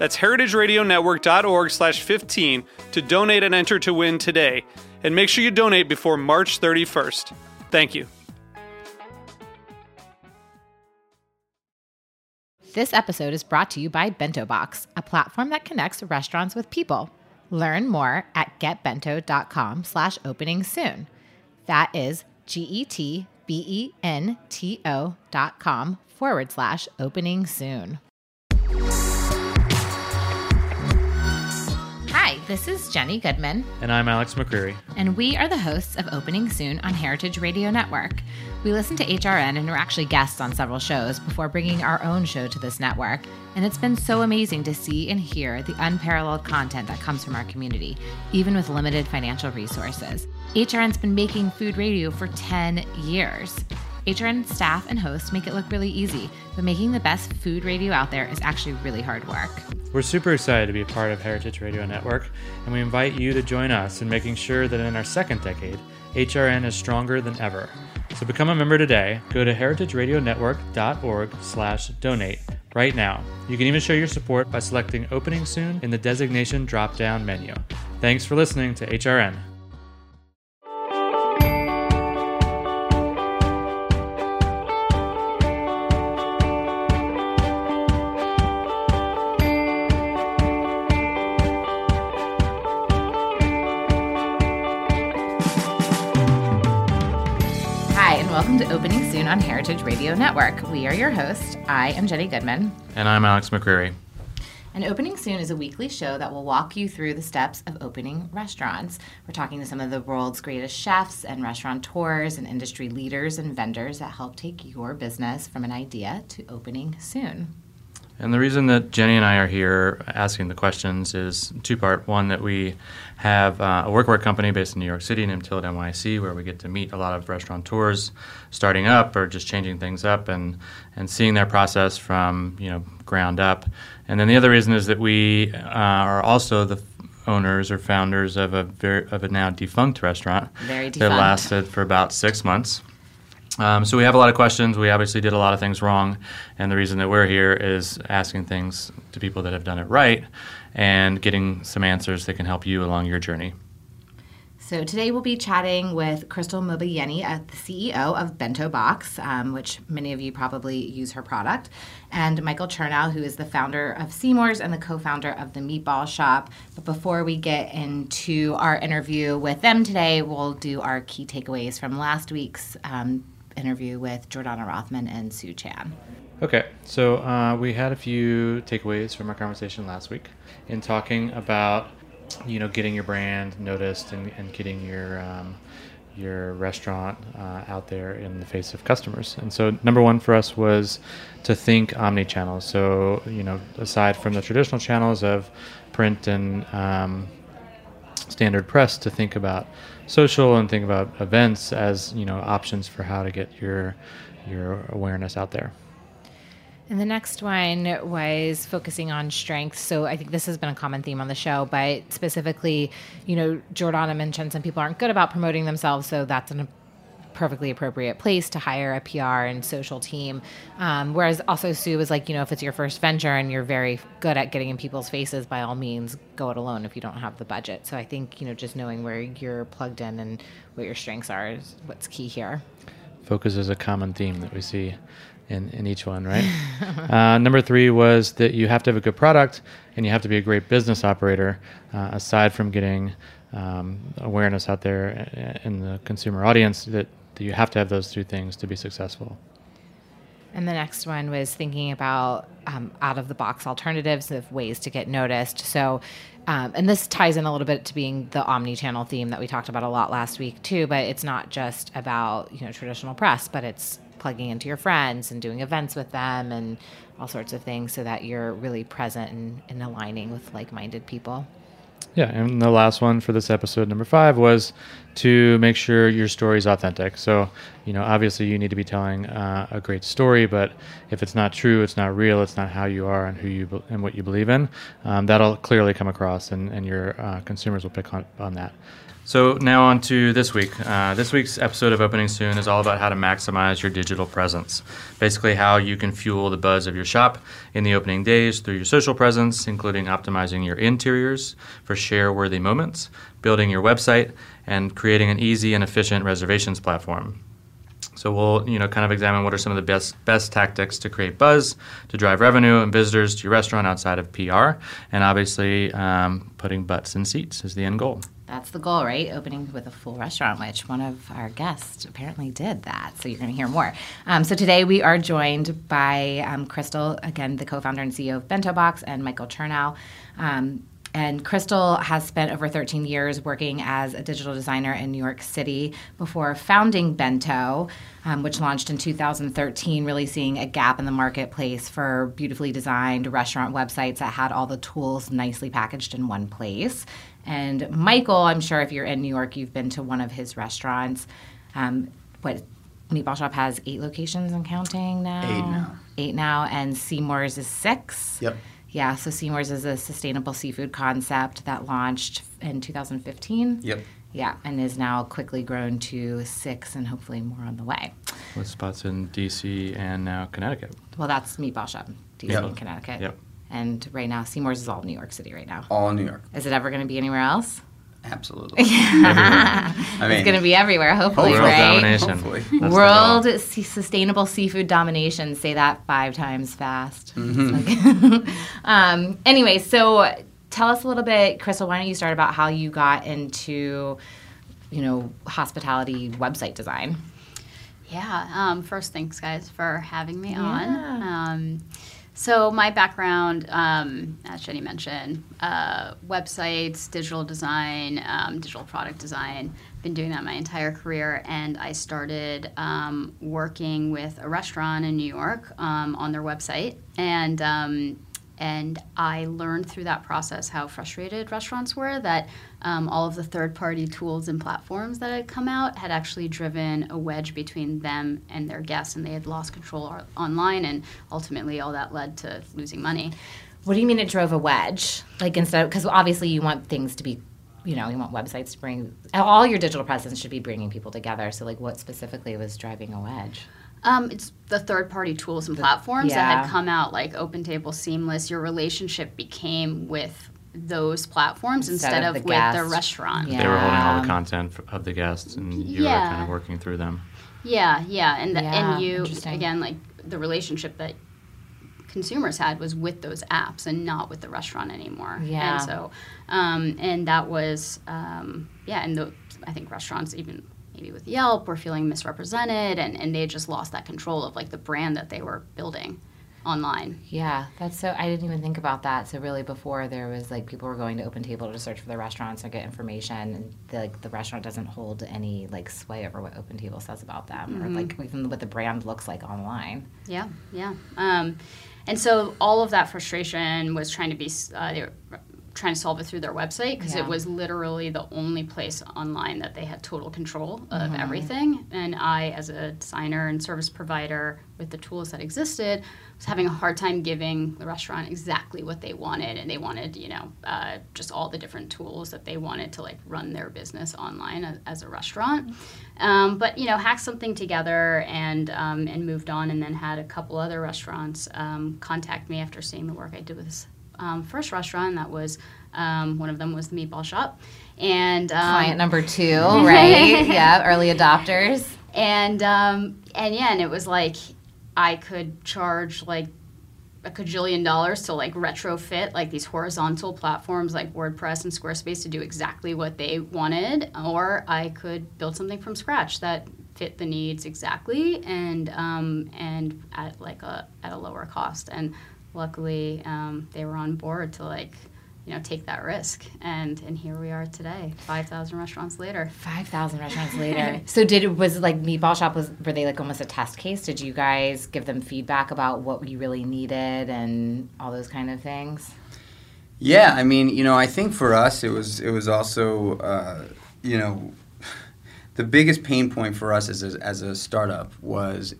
That's heritageradionetwork.org slash 15 to donate and enter to win today. And make sure you donate before March 31st. Thank you. This episode is brought to you by BentoBox, a platform that connects restaurants with people. Learn more at getbento.com slash opening soon. That is G-E-T-B-E-N-T-O dot com forward slash opening soon. Hi, this is Jenny Goodman, And I'm Alex McCreary. and we are the hosts of Opening Soon on Heritage Radio Network. We listen to HRN and are actually guests on several shows before bringing our own show to this network. And it's been so amazing to see and hear the unparalleled content that comes from our community, even with limited financial resources. HRN's been making food radio for 10 years. HRN staff and hosts make it look really easy, but making the best food radio out there is actually really hard work. We're super excited to be a part of Heritage Radio Network, and we invite you to join us in making sure that in our second decade, HRN is stronger than ever. So become a member today. Go to heritageradionetwork.org slash donate right now. You can even show your support by selecting Opening Soon in the designation drop-down menu. Thanks for listening to HRN. And Opening Soon on Heritage Radio Network. We are your hosts. I am Jenny Goodman. And I'm Alex McCreary. And Opening Soon is a weekly show that will walk you through the steps of opening restaurants. We're talking to some of the world's greatest chefs and restaurateurs and industry leaders and vendors that help take your business from an idea to opening soon. And the reason that Jenny and I are here asking the questions is two part. One, that we have uh, a workwear company based in New York City named Tilit NYC, where we get to meet a lot of restaurateurs starting up or just changing things up and, and seeing their process from you know ground up. And then the other reason is that we uh, are also the owners or founders of a very, of a now defunct restaurant Very defunct. that lasted for about six months. Um, so we have a lot of questions. We obviously did a lot of things wrong, and the reason that we're here is asking things to people that have done it right and getting some answers that can help you along your journey. So today we'll be chatting with Krystle Mobayeni, uh, the CEO of BentoBox, um, which many of you probably use her product, and Michael Chernow, who is the founder of Seamore's and the co-founder of the Meatball Shop. But before we get into our interview with them today, we'll do our key takeaways from last week's um, interview with Jordana Rothman and Sue Chan. Okay, so uh, we had a few takeaways from our conversation last week in talking about you know getting your brand noticed and, and getting your um, your restaurant uh, out there in the face of customers. And so number one for us was to think omni-channel. So you know aside from the traditional channels of print and um, standard press, to think about social and think about events as you know options for how to get your your awareness out there. And the next one was focusing on strengths. So I think this has been a common theme on the show, but specifically, you know, Jordana mentioned some people aren't good about promoting themselves, so that's an perfectly appropriate place to hire a PR and social team. Um, whereas also Sue was like, you know, if it's your first venture and you're very good at getting in people's faces, by all means, go it alone if you don't have the budget. So I think, you know, just knowing where you're plugged in and what your strengths are is what's key here. Focus is a common theme that we see in, in each one, right? uh, number three was that you have to have a good product and you have to be a great business operator, uh, aside from getting um, awareness out there in the consumer audience that, that you have to have those two things to be successful. And the next one was thinking about um, out of the box alternatives of ways to get noticed. So, um, and this ties in a little bit to being the omni-channel theme that we talked about a lot last week too. But it's not just about you know traditional press, but it's plugging into your friends and doing events with them and all sorts of things, so that you're really present and, and aligning with like-minded people. Yeah, and the last one for this episode, number five, was to make sure your story is authentic. So, you know, obviously you need to be telling uh, a great story, but if it's not true, it's not real, it's not how you are and who you be- and what you believe in, um, that'll clearly come across, and, and your uh, consumers will pick on, on that. So now on to this week. Uh, this week's episode of Opening Soon is all about how to maximize your digital presence. Basically, how you can fuel the buzz of your shop in the opening days through your social presence, including optimizing your interiors for share-worthy moments, building your website, and creating an easy and efficient reservations platform. So we'll, you know, kind of examine what are some of the best best tactics to create buzz, to drive revenue and visitors to your restaurant outside of PR, and obviously um, putting butts in seats is the end goal. That's the goal, right? Opening with a full restaurant, which one of our guests apparently did that. So you're going to hear more. Um, so today we are joined by um, Krystle, again, the co founder and CEO of BentoBox, and Michael Chernow. Um, and Krystle has spent over 13 years working as a digital designer in New York City before founding Bento, um, which launched in 2013, really seeing a gap in the marketplace for beautifully designed restaurant websites that had all the tools nicely packaged in one place. And Michael, I'm sure if you're in New York, you've been to one of his restaurants. Um, what Meatball Shop has eight locations and counting now. Eight now. Eight now, and Seamore's is six. Yep. Yeah, so Seamore's is a sustainable seafood concept that launched in 2015. Yep. Yeah, and is now quickly grown to six and hopefully more on the way. With spots in DC and now Connecticut. Well, that's Meatball Shop, DC Yep. and Connecticut. Yep. And right now, Seamore's is all New York City right now. All in New York. Is it ever going to be anywhere else? Absolutely. Everywhere. I mean, it's going to be everywhere, hopefully, World right? domination. Hopefully. That's the goal. World se- sustainable seafood domination. Say that five times fast. um, anyway, so tell us a little bit, Krystle. Why don't you start about how you got into, you know, hospitality website design? Yeah. Um, first, thanks, guys, for having me Yeah. on. Um, so, my background, um, as Jenny mentioned, uh, websites, digital design, um, digital product design. Been doing that my entire career, and I started um, working with a restaurant in New York um, on their website, and um, and I learned through that process how frustrated restaurants were that um, all of the third party tools and platforms that had come out had actually driven a wedge between them and their guests, and they had lost control online, and ultimately all that led to losing money. What do you mean it drove a wedge? Like instead, because obviously you want things to be, you know, you want websites to bring all your digital presence should be bringing people together. So like, what specifically was driving a wedge? Um, it's the third party tools and platforms that had come out, like OpenTable, Seamless. Your relationship became with those platforms Instead instead, of of, the with the restaurant. Yeah. They were holding all the content of the guests, and you were kind of working through them. Yeah, yeah, and the, Yeah, and you interesting. again like the relationship that consumers had was with those apps and not with the restaurant anymore. Yeah. and so um, and that was um, yeah, and the, I think restaurants even maybe with Yelp were feeling misrepresented and and they just lost that control of like the brand that they were building online. Yeah, that's so. I didn't even think about that. So really, before there was like people were going to OpenTable to search for the restaurants or get information, and the, like the restaurant doesn't hold any like sway over what OpenTable says about them, or like even what the brand looks like online. Yeah, yeah. Um, and so all of that frustration was trying to be, uh, they were trying to solve it through their website because Yeah. it was literally the only place online that they had total control of everything. And I, as a designer and service provider with the tools that existed, was having a hard time giving the restaurant exactly what they wanted. And they wanted, you know, uh, just all the different tools that they wanted to like run their business online as, as a restaurant. Um, but you know, hacked something together and um, and moved on, and then had a couple other restaurants um, contact me after seeing the work I did with this um, first restaurant. That was um, one of them was the Meatball Shop, and um, Client number two, right? yeah, early adopters. and um, and yeah, and it was like I could charge like a cajillion dollars to like retrofit like these horizontal platforms like WordPress and Squarespace to do exactly what they wanted, or I could build something from scratch that fit the needs exactly and um, and at like a at a lower cost. And luckily, um, they were on board to like you know take that risk and and here we are today 5000 restaurants later Five thousand restaurants later. so did it was like Meatball Shop was were they like almost a test case? Did you guys give them feedback about what you really needed and all those kind of things? Yeah, I mean, you know, I think for us it was it was also uh, you know the biggest pain point for us as a, as a startup was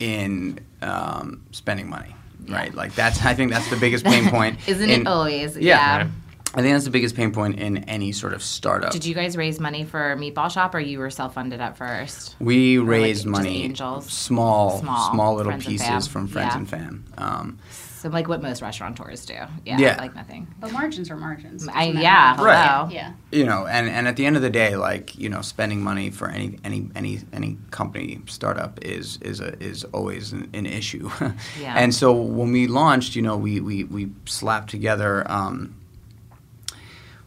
in um, spending money, right? Like that's I think that's the biggest pain point. Isn't in- it always? Yeah. Right. I think that's the biggest pain point in any sort of startup. Did you guys raise money for Meatball Shop, or you were self funded at first? we like, raised just money, angels? small, Small, small, little friends fam. pieces from friends Yeah. and fam. Um, So like what most restaurateurs do. Yeah. Yeah. Like nothing. but margins are margins I, yeah. how- Right. Yeah you know and, and at the end of the day like you know spending money for any any any any company startup is is a is always an, an issue Yeah. and so when we launched you know we we, we slapped together um,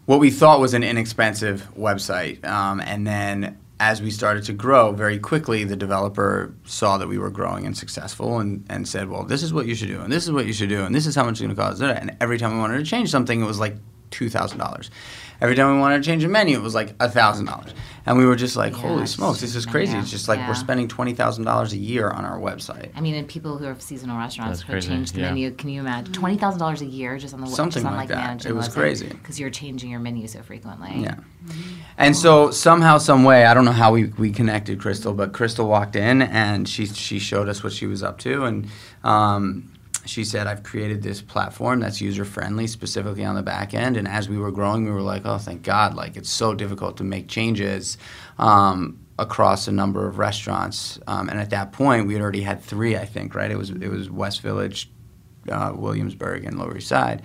what we thought was an inexpensive website um, and then as we started to grow very quickly the developer saw that we were growing and successful and, and said well this is what you should do and this is what you should do and this is how much it's going to cost. And every time we wanted to change something it was like $2000 every time we wanted to change a menu it was like $1000 and we were just like Yeah, holy it's smokes this is crazy it's just like Yeah. we're spending $20000 a year on our website I mean, and people who have seasonal restaurants who change the yeah. menu. Can you imagine twenty thousand dollars a year just on the Something just on, like that. managing It was crazy. because you're changing your menu so frequently. Yeah. And so somehow, some way, I don't know how we, we connected Krystle, but Krystle walked in and she she showed us what she was up to, and um, she said, "I've created this platform that's user friendly, specifically on the back end." And as we were growing, we were like, "Oh, thank God!" Like it's so difficult to make changes. Um, across a number of restaurants um, and at that point we had already had three i think right it was it was west village uh, williamsburg and lower east side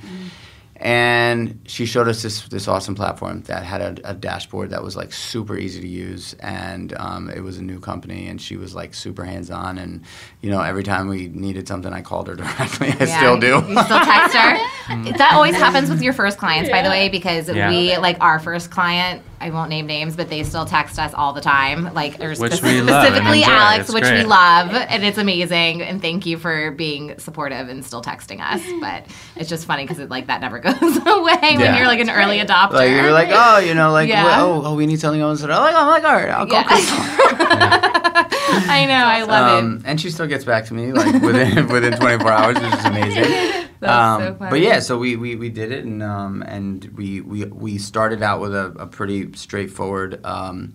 and she showed us this this awesome platform that had a, a dashboard that was like super easy to use, and um, it was a new company, and she was like super hands on, and you know every time we needed something, I called her directly. I Yeah, still do. You still text her. that always happens with your first clients, by the way, because Yeah. we like our first client. I won't name names, but they still text us all the time, like or Which spec- we love specifically. Alex, It's which we love, and it's amazing. And thank you for being supportive and still texting us. But it's just funny because it like that never goes away when you're like an early adopter. Like you're like, oh, you know, like Yeah. oh, oh, we need something else. I'm like, oh my god, I'll call Yeah. I know, I love Um, and she still gets back to me like within within 24 hours, which is amazing. That's um, so But yeah, so we, we, we did it, and um, and we, we we started out with a, a pretty straightforward um,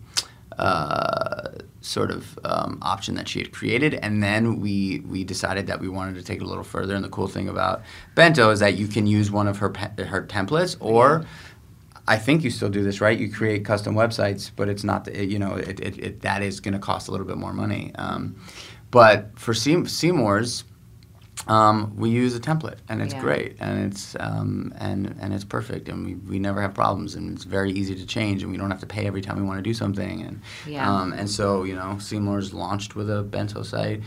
uh, sort of um, option that she had created, and then we we decided that we wanted to take it a little further. And the cool thing about Bento is that you can use one of her pe- her templates, or I think you still do this, right? You create custom websites, but it's not, the, you know, it, it, it, that is going to cost a little bit more money. Um, but for Seamore's, um, we use a template, and it's Yeah. great, and it's um, and and it's perfect, and we, we never have problems, and it's very easy to change, and we don't have to pay every time we want to do something, and Yeah. um, and so you know, Seamore's launched with a bento site.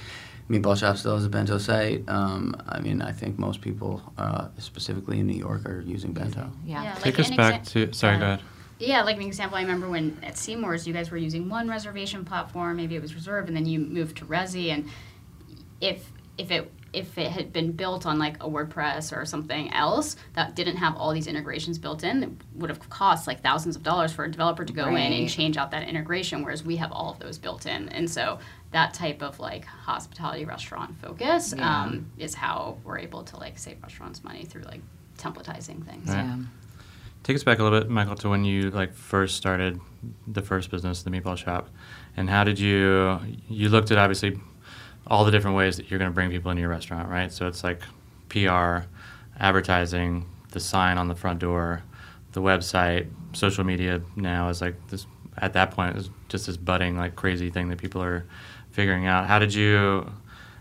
Meatball Shop still has a bento site. Um, I mean, I think most people, uh, specifically in New York, are using bento. Yeah. Yeah, Take like us back exa- to. Sorry, Yeah. go ahead. Yeah, like an example, I remember when at Seamore's, you guys were using one reservation platform, maybe it was reserved, and then you moved to Resy. And if if it if it had been built on like a WordPress or something else that didn't have all these integrations built in, it would have cost like thousands of dollars for a developer to go in and change out that integration. Whereas we have all of those built in, and so that type of like hospitality restaurant focus Yeah. um, is how we're able to like save restaurants money through like templatizing things. Right. Yeah. Take us back a little bit, Michael, to when you like first started the first business, the meatball shop, and how did you you looked at obviously all the different ways that you're going to bring people into your restaurant, right? So it's like PR, advertising, the sign on the front door, the website, social media now is like this. At that point, it was just this budding like crazy thing that people are figuring out. How did you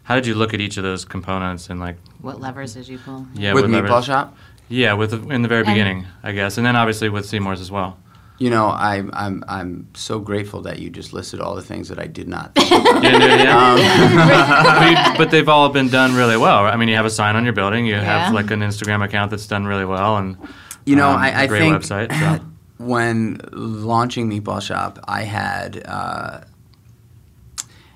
how did you look at each of those components and like What levers did you pull? yeah with what Meatball levers- Shop. yeah, with in the very And- beginning, I guess, and then obviously with Seamore's as well. You know, I, I'm I'm so grateful that you just listed all the things that I did not. Think about. You didn't do it yet? Um, but, they've all been done really well. I mean, you have a sign on your building. You Yeah. have like an Instagram account that's done really well, and You know, um, I, a I great think website. So. when launching Meatball Shop, I had, uh,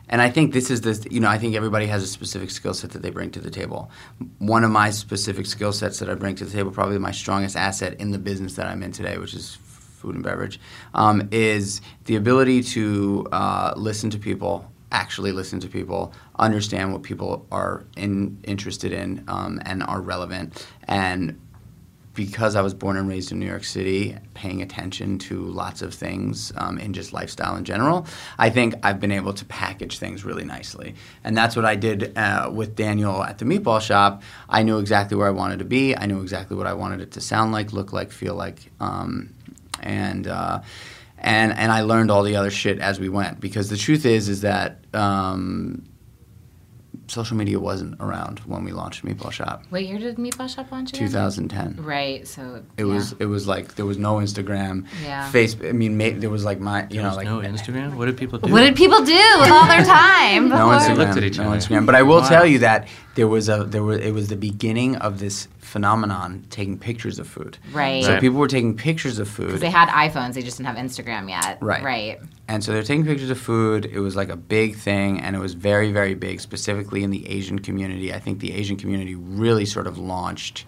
and I think this is the, you know, I think everybody has a specific skill set that they bring to the table. One of my specific skill sets that I bring to the table, probably my strongest asset in the business that I'm in today, which is food and beverage, um, is the ability to uh, listen to people, actually listen to people, understand what people are in, interested in um, and are relevant, and because I was born and raised in New York City, paying attention to lots of things um, in just lifestyle in general, I think I've been able to package things really nicely. And that's what I did uh, with Daniel at the Meatball Shop. I knew exactly where I wanted to be. I knew exactly what I wanted it to sound like, look like, feel like, um, and. Uh, and, and I learned all the other shit as we went because the truth is is that um, social media wasn't around when we launched Meatball Shop. What year did Meatball Shop launch? again? 2010. Right. So It was it was like there was no Instagram, Yeah. face. I mean, ma- there was like my you There know was like no Instagram. What did people do? What did people do with all their time? no before? Instagram, looked at each no other. Instagram. But I will Wow. tell you that there was a there was it was the beginning of this phenomenon taking pictures of food. Right. So Right. people were taking pictures of Because food. they had iPhones, they just didn't have Instagram yet. Right. Right. And so they're taking pictures of food. It was like a big thing, and it was very, very big, specifically in the Asian community. I think the Asian community really sort of launched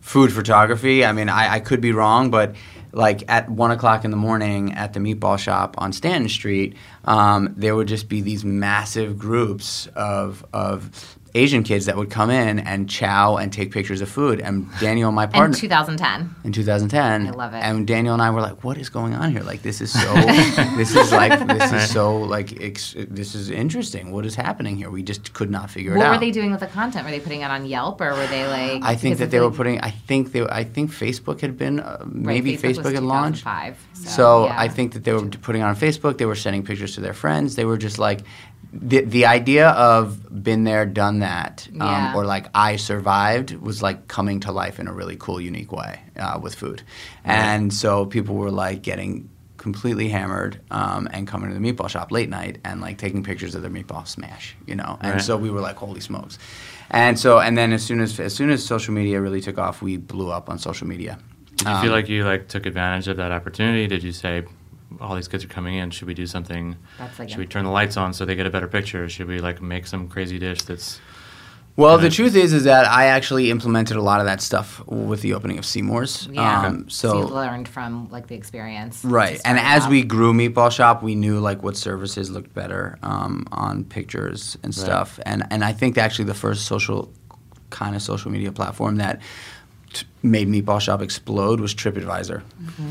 food photography. I mean, I, I could be wrong, but like at one o'clock in the morning at the meatball shop on Stanton Street, um, there would just be these massive groups of of Asian kids that would come in and chow and take pictures of food. And Daniel, and my partner. In 2010. in 2010. I love it. And Daniel and I were like, "What is going on here? Like, this is so, this is like, this is so like, ex- this is interesting. What is happening here? We just could not figure it out. What were they doing with the content? Were they putting it on Yelp or were they like? I think that of they the- were putting. I think they. I think Facebook had been. Uh, right, maybe Facebook, Facebook, was had launched. 2005, So, So yeah. I think that they were putting it on Facebook. They were sending pictures to their friends. They were just like, the the idea of been there, done that, um, Yeah. or like I survived was like coming to life in a really cool, unique way uh, with food, and so people were like getting completely hammered um, and coming to the meatball shop late night and like taking pictures of their meatball smash, you know, and Right. so we were like, holy smokes. And so, and then as soon as as soon as social media really took off, we blew up on social media. Did you Um, feel like you like took advantage of that opportunity? Did you say, all these kids are coming in. Should we do something? That's like should a- we turn the lights on so they get a better picture? Should we like make some crazy dish that's Well, the truth is, is that I actually implemented a lot of that stuff with the opening of Seamore's. Yeah. Um, so, you learned from like the experience. right, and as out. we grew Meatball Shop, we knew like what services looked better um, on pictures and stuff. And and I think actually the first social kind of social media platform that t- made Meatball Shop explode was TripAdvisor.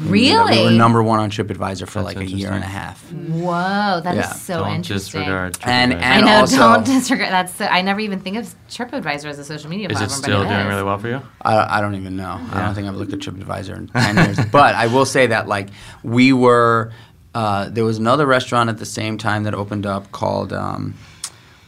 Really? We were Really? number one on TripAdvisor for That's like a year and a half. Whoa, that is Yeah. so don't interesting. disregard. And- TripAdvisor. I know, also- don't disregard. That's so, I never even think of TripAdvisor as a social media is it platform. still but it doing is. really well for you? I, I don't even know. I don't think I've looked at TripAdvisor in 10 years. But I will say that, like, we were, uh, there was another restaurant at the same time that opened up called, um,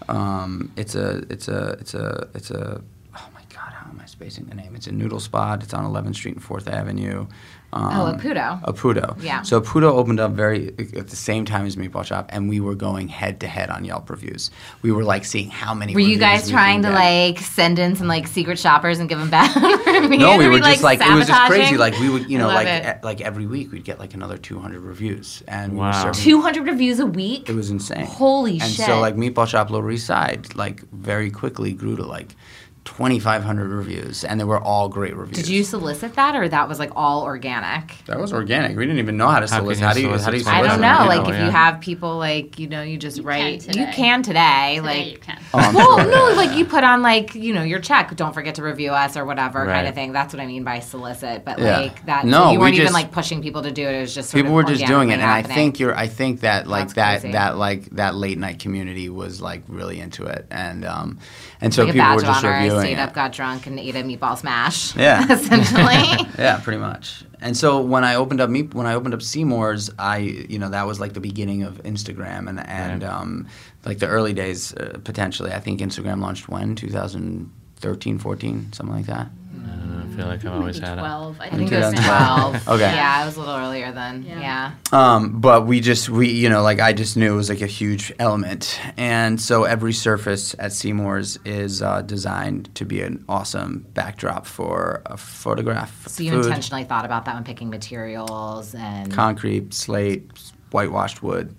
um, it's a, it's a, it's a, it's a, oh my God, how am I spacing the name? It's a noodle spot. It's on 11th Street and 4th Avenue. Um, Oh, Ippudo. Ippudo. Yeah. So Ippudo opened up very at the same time as Meatball Shop, and we were going head to head on Yelp reviews. We were like seeing how many. Were you guys we trying to get. like send in some like secret shoppers and give them back? reviews? No, we Were were just like, it was just crazy. Like we would, you know, like it. e- like every week we'd get like another 200 reviews, and we were Wow. serving- 200 reviews a week. It was insane. Holy and shit. And so like Meatball Shop Lower East Side, like very quickly grew to like 2,500 reviews, and they were all great reviews. Did you solicit that, or that was like all organic? That was organic. We didn't even know how to How can solicit. you How do you? solicit How do you? someone? I don't know. Yeah, Like if yeah. you have people like you know you just You write. can You can today. Today like you can. Oh, well, no, like you put on like you know your check. Don't forget to review us or whatever kind of thing. That's what I mean by solicit. But Yeah. like that. No, so you we weren't even just- like pushing people to do it. It was just sort people of were just doing it, organically and I think you're. I think that like That's that crazy. that like that late night community was like really into it, and um, and so like people were just reviewing stayed it. up, got drunk, and ate a meatball smash. Yeah. essentially. yeah, pretty much. And so when I opened up me when I opened up Seamore's, I you know that was like the beginning of Instagram and and Right. um, like the early days uh, potentially. I think Instagram launched when 2013, 14, something like that. I feel like I've always had it. 12. I I think think it was 12. Okay. Yeah, it was a little earlier then. Yeah. Yeah. Um, but we just we you know like I just knew it was like a huge element, and so every surface at Seamore's is uh, designed to be an awesome backdrop for a photograph. So you food, intentionally thought about that when picking materials and concrete, slate, whitewashed wood,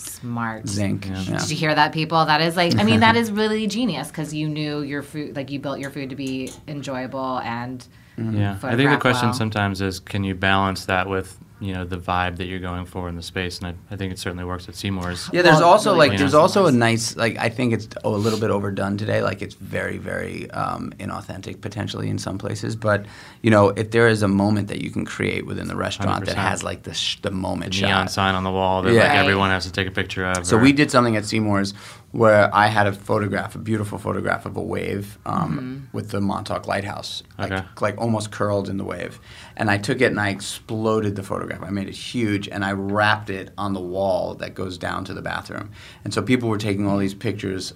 smart. zinc. Yeah. yeah. Did you hear that, people? That is like, I mean, that is really genius because you knew your food, like you built your food to be enjoyable and mm-hmm. Yeah, I think the question well. sometimes is, can you balance that with you know the vibe that you're going for in the space? And I, I think it certainly works at Seamore's. Yeah, there's Well, also really like there's also a nice like I think it's a little bit overdone today. Like it's very very um, inauthentic potentially in some places. But you know, if there is a moment that you can create within the restaurant that 100%. has like the sh- the moment The neon shot. sign on the wall that Yeah. like everyone has to take a picture of. So or- we did something at Seamore's where I had a photograph, a beautiful photograph of a wave um, with the Montauk Lighthouse, like, Okay. like almost curled in the wave. And I took it and I exploded the photograph. I made it huge and I wrapped it on the wall that goes down to the bathroom. And so people were taking all these pictures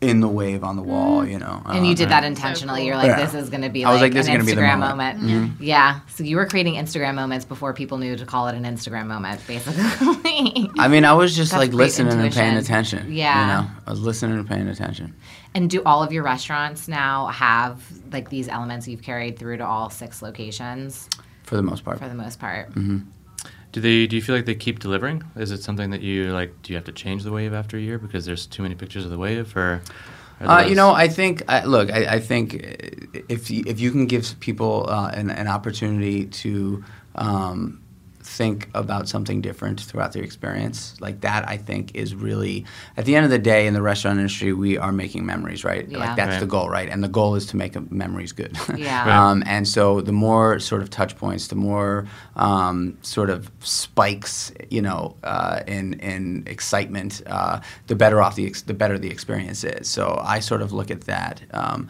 in the wave on the wall, you know. And you Uh, did that intentionally. cool. You're like, Yeah. this is going to be I was like, like, this an is gonna be the Instagram moment. moment. Yeah. So you were creating Instagram moments before people knew to call it an Instagram moment, basically. I mean, I was just That's like great listening and paying attention. Yeah. You know, I was listening and paying attention. and do all of your restaurants now have like these elements you've carried through to all six locations For the most part. for the most part? Mm-hmm. Do they? Do you feel like they keep delivering? Is it something that you like? Do you have to change the wave after a year because there's too many pictures of the wave, or? Uh, you know, I think. I, look, I, I think uh, if you, if you can give people uh, an, an opportunity to um, think about something different throughout their experience, like that, I think is really at the end of the day in the restaurant industry, we are making memories, right? Yeah. Like that's Right. the goal, right? And the goal is to make uh, memories good. Yeah. Right. um, and so the more sort of touch points, the more um, sort of spikes, you know, uh, in in excitement, uh, the better off the ex- the better the experience is. So I sort of look at that. Um,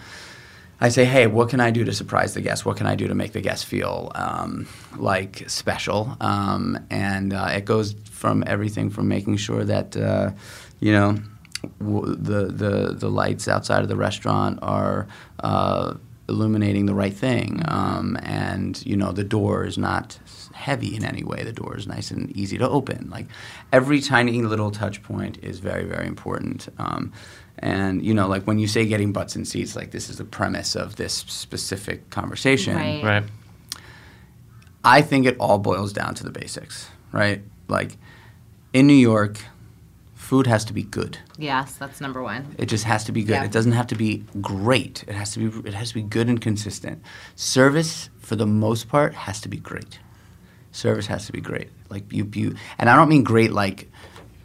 I say, hey, what can I do to surprise the guest? What can I do to make the guest feel um, like special? Um, and uh, it goes from everything from making sure that uh, you know w- the the the lights outside of the restaurant are. Uh, illuminating the right thing um, and you know the door is not heavy in any way the door is nice and easy to open like every tiny little touch point is very very important um, and you know like when you say getting butts in seats like this is the premise of this specific conversation Right. Right. I think it all boils down to the basics, right? Like in New York, food has to be good. Yes, that's number one. It just has to be good. Yeah. It doesn't have to be great. It has to be it has to be good and consistent. Service for the most part has to be great. Service has to be great. Like you you and I don't mean great like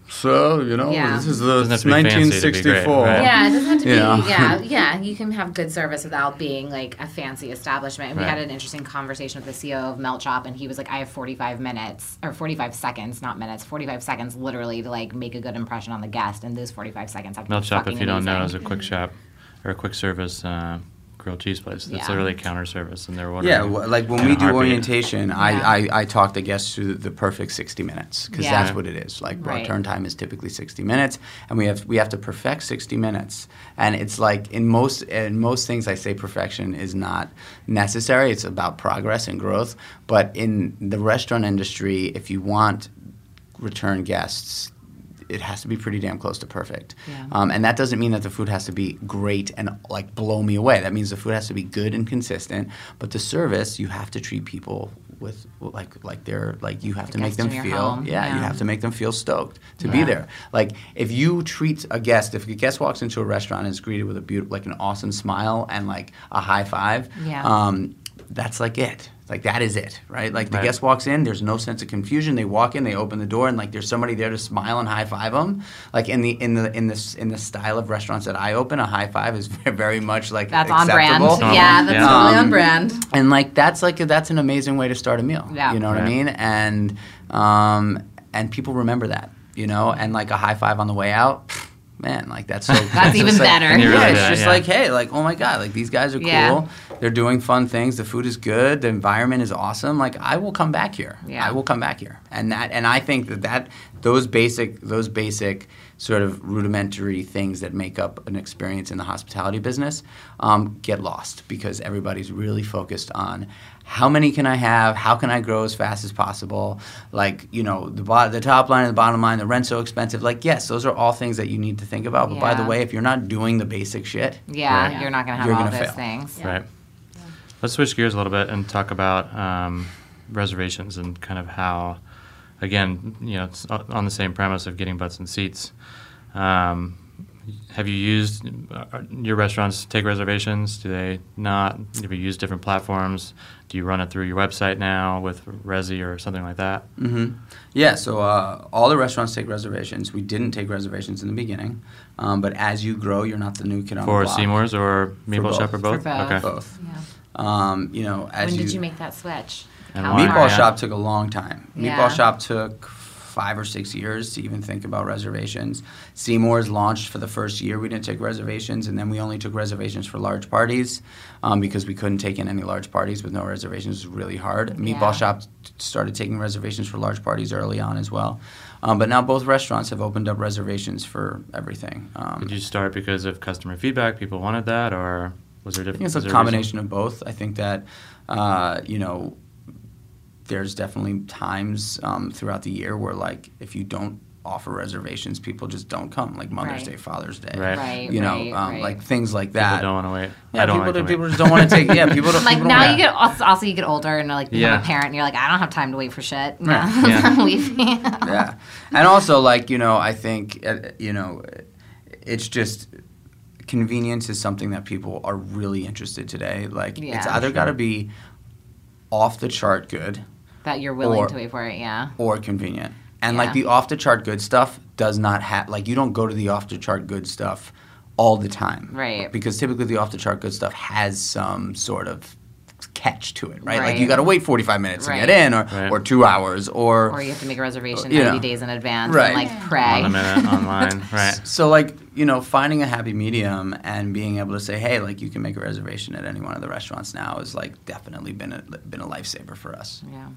so, you know, Yeah. this is the Doesn't have to be fancy to be great, 1964. right? Yeah, it doesn't have to be. You? Yeah, yeah. You can have good service without being like a fancy establishment. And we had an interesting conversation with the CEO of Melt Shop, and he was like, "I have 45 minutes or 45 seconds, not minutes, 45 seconds, literally to like make a good impression on the guest, and those 45 seconds have to Melt be shop, if you don't know, is a quick shop or a quick service uh, grilled cheese place. It's Yeah. literally counter service, and they're ordering. Yeah, wh- like when in we a do heartbeat. orientation, Yeah. I, I, I talk the guests through the perfect 60 minutes because Yeah. that's what it is. Like our Right. turn time is typically 60 minutes, and we have we have to perfect 60 minutes. And it's like in most in most things, I say perfection is not necessary. It's about progress and growth. But in the restaurant industry, if you want return guests. It has to be pretty damn close to perfect, Yeah. um, and that doesn't mean that the food has to be great and like blow me away. That means the food has to be good and consistent. But the service, you have to treat people with like like they're like you have The to make them feel home, yeah, you have to make them feel stoked to be there. Like if you treat a guest, if a guest walks into a restaurant and is greeted with a beautiful like an awesome smile and like a high five, Yeah. um, that's like it. Like that is it, right? Like the Right. guest walks in, there's no sense of confusion. They walk in, they open the door, and like there's somebody there to smile and high five them. Like in the in the in this in the style of restaurants that I open, a high five is very much like That's on brand. acceptable. Yeah, that's Yeah. totally on Um, brand. And like that's like that's an amazing way to start a meal. Yeah. You know what I mean? And um, and people remember that. You know, and like a high five on the way out. Man, like that's so. That's even just like- better. Yeah, really it's did, just yeah. like, hey, like, oh my god, like these guys are cool. Yeah. They're doing fun things. The food is good. The environment is awesome. Like, I will come back here. Yeah. I will come back here. And that, and I think that that those basic, those basic sort of rudimentary things that make up an experience in the hospitality business um, get lost because everybody's really focused on how many can I have? How can I grow as fast as possible? Like, you know, the bo- the top line and the bottom line, the rent's so expensive. Like, yes, those are all things that you need to think about. But by the way, if you're not doing the basic shit, Yeah, Right. you're not going to have You're all gonna those fail. things. Yeah. Right. Let's switch gears a little bit and talk about um, reservations and kind of how, again, you know, it's on the same premise of getting butts and seats. Um, have you used uh, your restaurants take reservations? Do they not? Have you used different platforms? Do you run it through your website now with Resy or something like that? hmm Yeah, so uh, all the restaurants take reservations. We didn't take reservations in the beginning, um, but as you grow, you're not the new kid on For the block. Seamore's or Maple both. Shop or both? For both. Okay. Both. Yeah. Um, you know, as When you, did you make that switch? And How why? Meatball. Shop took a long time. Yeah. Meatball Shop took five or six years to even think about reservations. Seamore's launched for the first year. We didn't take reservations, and then we only took reservations for large parties um, because we couldn't take in any large parties with no reservations. It was really hard. Meatball Yeah. Shop started taking reservations for large parties early on as well. Um, but now both restaurants have opened up reservations for everything. Um, Did you start because of customer feedback? People wanted that, or was there I different? think it's a there reason? combination of both. I think that, uh, you know, there's definitely times um, throughout the year where, like, if you don't offer reservations, people just don't come, like Mother's Right. Day, Father's Day. Right. Right, You know, right, um, right. like things like People that. don't want to wait. yeah, I don't people, to don't- people wait. just don't want to take. Yeah, people don't. Like people now don't, you get also, also you get older and like become Yeah. a parent and you're like I don't have time to wait for shit. No, Right. Yeah. leave me. yeah, and also like you know, I think uh, you know, it's just convenience is something that people are really interested today. Like it's Yeah. either got to be off the chart good that you're willing Or- to wait for it. Yeah. or convenient. And Yeah. like the off the chart good stuff does not have like you don't go to the off the chart good stuff all the time. Right. Because typically the off the chart good stuff has some sort of catch to it, right? Like Right. you got to wait 45 minutes to get in or, Right. or 2 hours or, Or you have to make a reservation You 90 know. days in advance Right. and like on pray. the minute online, right? so like, you know, finding a happy medium and being able to say, "Hey, like you can make a reservation at any one of the restaurants now" is like definitely been a been a lifesaver for us. Yeah.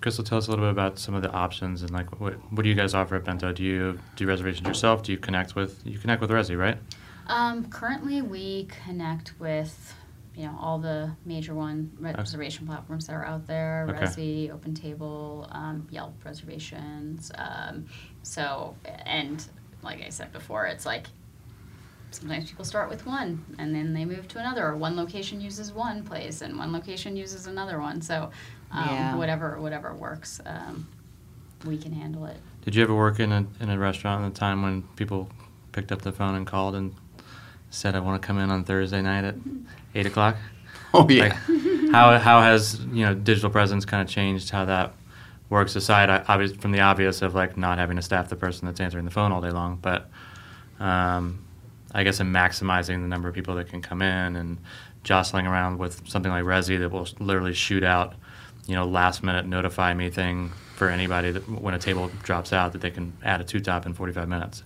Krystle, tell us a little bit about some of the options and like what what do you guys offer at Bento? Do you do reservations yourself? Do you connect with you connect with Resy, right? Um, currently, we connect with, you know, all the major one reservation platforms that are out there: Okay. Resy, OpenTable, um, Yelp reservations. Um, so, and like I said before, it's like sometimes people start with one and then they move to another, or one location uses one place and one location uses another one. So, um, Yeah. whatever whatever works, um, we can handle it. Did you ever work in a in a restaurant at the time when people picked up the phone and called and said, "I want to come in on Thursday night at eight o'clock"? Oh yeah. Like, how how has you know digital presence kind of changed how that works? Aside, I- obvious from the obvious of like not having to staff the person that's answering the phone all day long, but um, I guess in maximizing the number of people that can come in and jostling around with something like Resy that will literally shoot out, you know, last minute notify me thing for anybody that when a table drops out that they can add a two top in 45 minutes.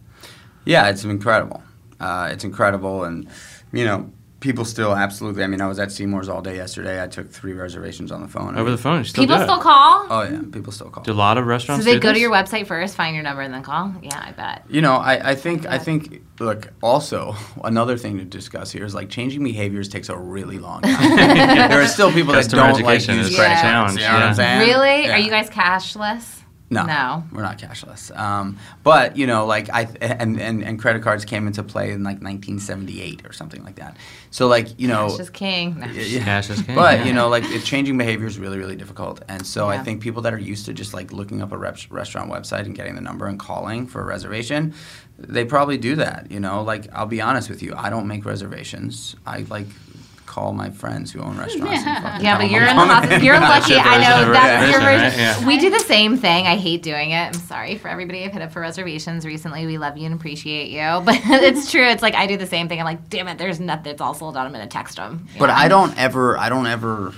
Yeah, it's incredible. Uh, it's incredible, and you know, people still absolutely. I mean, I was at Seamore's all day yesterday. I took three reservations on the phone. I Over mean- the phone, you still People do it. still call? Oh yeah, people still call. Do a lot of so restaurants they do go to this? your website first, find your number, and then call? Yeah, I bet. You know, I, I think I Yeah. think look also another thing to discuss here is like changing behaviors takes a really long time. there are still people that Customer don't like education use is a credit cards. challenge, You know what I'm saying? Really? Yeah. Are you guys cashless? No, No. we're not cashless. Um, but you know, like I and, and and credit cards came into play in like 1978 or something like that. So like you know, Cash is king. No. yeah. Cash is king, But yeah. you know, like it, changing behavior is really, really difficult. And so I think people that are used to just like looking up a rep- restaurant website and getting the number and calling for a reservation, they probably do that. You know, like I'll be honest with you, I don't make reservations. I like call my friends who own restaurants. and Yeah, but you're in the coming. hospital. You're lucky. I know that's your version. Yeah. We do the same thing. I hate doing it. I'm sorry for everybody I've hit up for reservations recently. We love you and appreciate you, but it's true. It's like I do the same thing. I'm like, damn it, there's nothing. It's all sold out. I'm gonna text them. But I don't ever, I don't ever